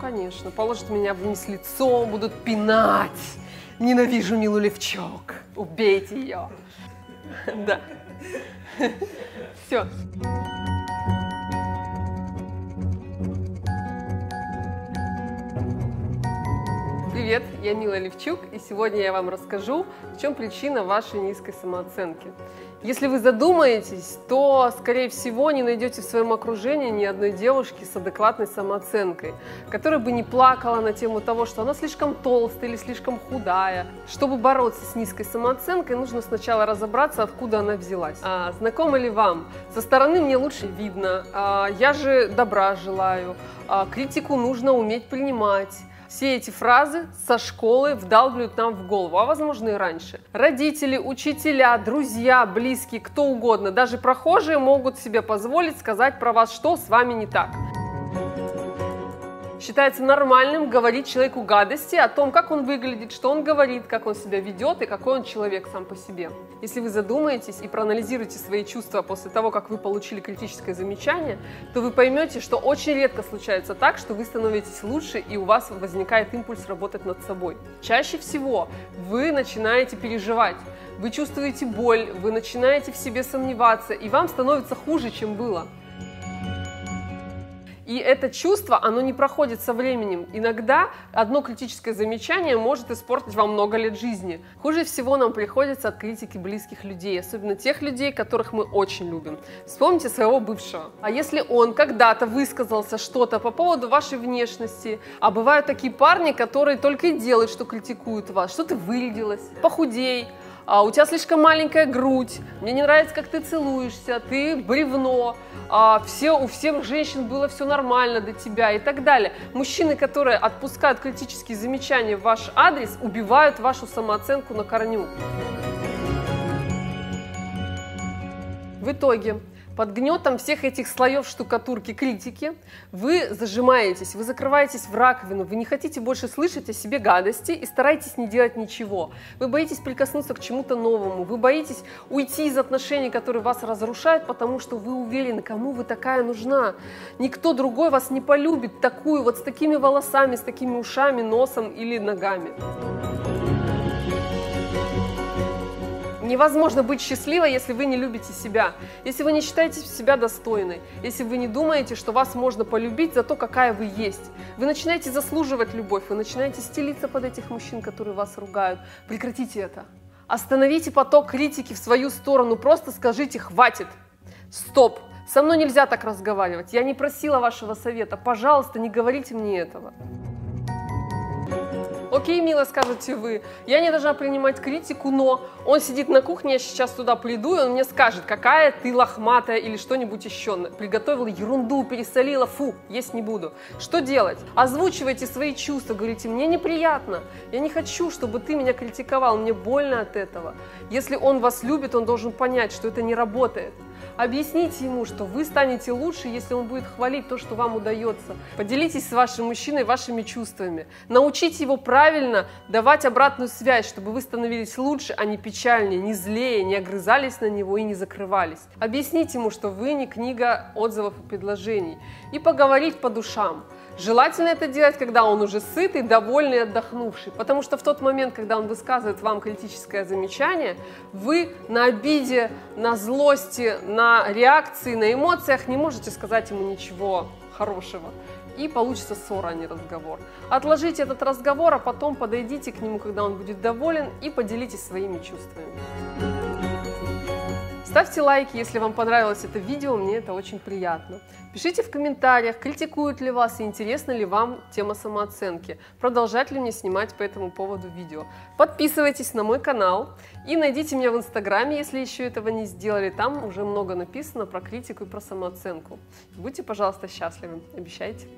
конечно. Положат меня вниз лицом, будут пинать. Ненавижу Милу Левчок. Убейте ее. Да. Все. Привет, я Мила Левчук, и сегодня я вам расскажу, в чем причина вашей низкой самооценки. Если вы задумаетесь, то, скорее всего, не найдете в своем окружении ни одной девушки с адекватной самооценкой, которая бы не плакала на тему того, что она слишком толстая или слишком худая. Чтобы бороться с низкой самооценкой, нужно сначала разобраться, откуда она взялась. А, знакомо ли вам? Со стороны мне лучше видно. А, я же добра желаю. А, критику нужно уметь принимать. Все эти фразы со школы вдалбливают нам в голову, а возможно и раньше. Родители, учителя, друзья, близкие, кто угодно, даже прохожие могут себе позволить сказать про вас, что с вами не так. Считается нормальным говорить человеку гадости о том, как он выглядит, что он говорит, как он себя ведет и какой он человек сам по себе. Если вы задумаетесь и проанализируете свои чувства после того, как вы получили критическое замечание, то вы поймете, что очень редко случается так, что вы становитесь лучше и у вас возникает импульс работать над собой. Чаще всего вы начинаете переживать, вы чувствуете боль, вы начинаете в себе сомневаться, и вам становится хуже, чем было. И это чувство, оно не проходит со временем. Иногда одно критическое замечание может испортить вам много лет жизни. Хуже всего нам приходится от критики близких людей, особенно тех людей, которых мы очень любим. Вспомните своего бывшего. А если он когда-то высказался что-то по поводу вашей внешности, а бывают такие парни, которые только и делают, что критикуют вас, что ты вырядилась, похудей, а, у тебя слишком маленькая грудь, мне не нравится, как ты целуешься, ты бревно, а, все, у всех женщин было все нормально до тебя и так далее. Мужчины, которые отпускают критические замечания в ваш адрес, убивают вашу самооценку на корню. В итоге под гнетом всех этих слоев штукатурки критики вы зажимаетесь, вы закрываетесь в раковину, вы не хотите больше слышать о себе гадости и стараетесь не делать ничего. Вы боитесь прикоснуться к чему-то новому, вы боитесь уйти из отношений, которые вас разрушают, потому что вы уверены, кому вы такая нужна. Никто другой вас не полюбит такую, вот с такими волосами, с такими ушами, носом или ногами. Невозможно быть счастливой, если вы не любите себя, если вы не считаете себя достойной, если вы не думаете, что вас можно полюбить за то, какая вы есть. Вы начинаете заслуживать любовь, вы начинаете стелиться под этих мужчин, которые вас ругают. Прекратите это. Остановите поток критики в свою сторону, просто скажите «хватит», «стоп», со мной нельзя так разговаривать, я не просила вашего совета, пожалуйста, не говорите мне этого. Окей, мило, скажете вы, я не должна принимать критику, но он сидит на кухне, я сейчас туда приду, и он мне скажет, какая ты лохматая или что-нибудь еще. Приготовила ерунду, пересолила, фу, есть не буду. Что делать? Озвучивайте свои чувства, говорите, мне неприятно, я не хочу, чтобы ты меня критиковал, мне больно от этого. Если он вас любит, он должен понять, что это не работает. Объясните ему, что вы станете лучше, если он будет хвалить то, что вам удается. Поделитесь с вашим мужчиной вашими чувствами. Научите его правильно давать обратную связь, чтобы вы становились лучше, а не печальнее, не злее, не огрызались на него и не закрывались. Объясните ему, что вы не книга отзывов и предложений. И поговорить по душам. Желательно это делать, когда он уже сытый, довольный отдохнувший, потому что в тот момент, когда он высказывает вам критическое замечание, вы на обиде, на злости, на реакции, на эмоциях не можете сказать ему ничего хорошего. И получится ссора, а не разговор. Отложите этот разговор, а потом подойдите к нему, когда он будет доволен, и поделитесь своими чувствами. Ставьте лайки, если вам понравилось это видео, мне это очень приятно. Пишите в комментариях, критикуют ли вас и интересна ли вам тема самооценки, продолжать ли мне снимать по этому поводу видео. Подписывайтесь на мой канал и найдите меня в инстаграме, если еще этого не сделали, там уже много написано про критику и про самооценку. Будьте, пожалуйста, счастливы, обещайте.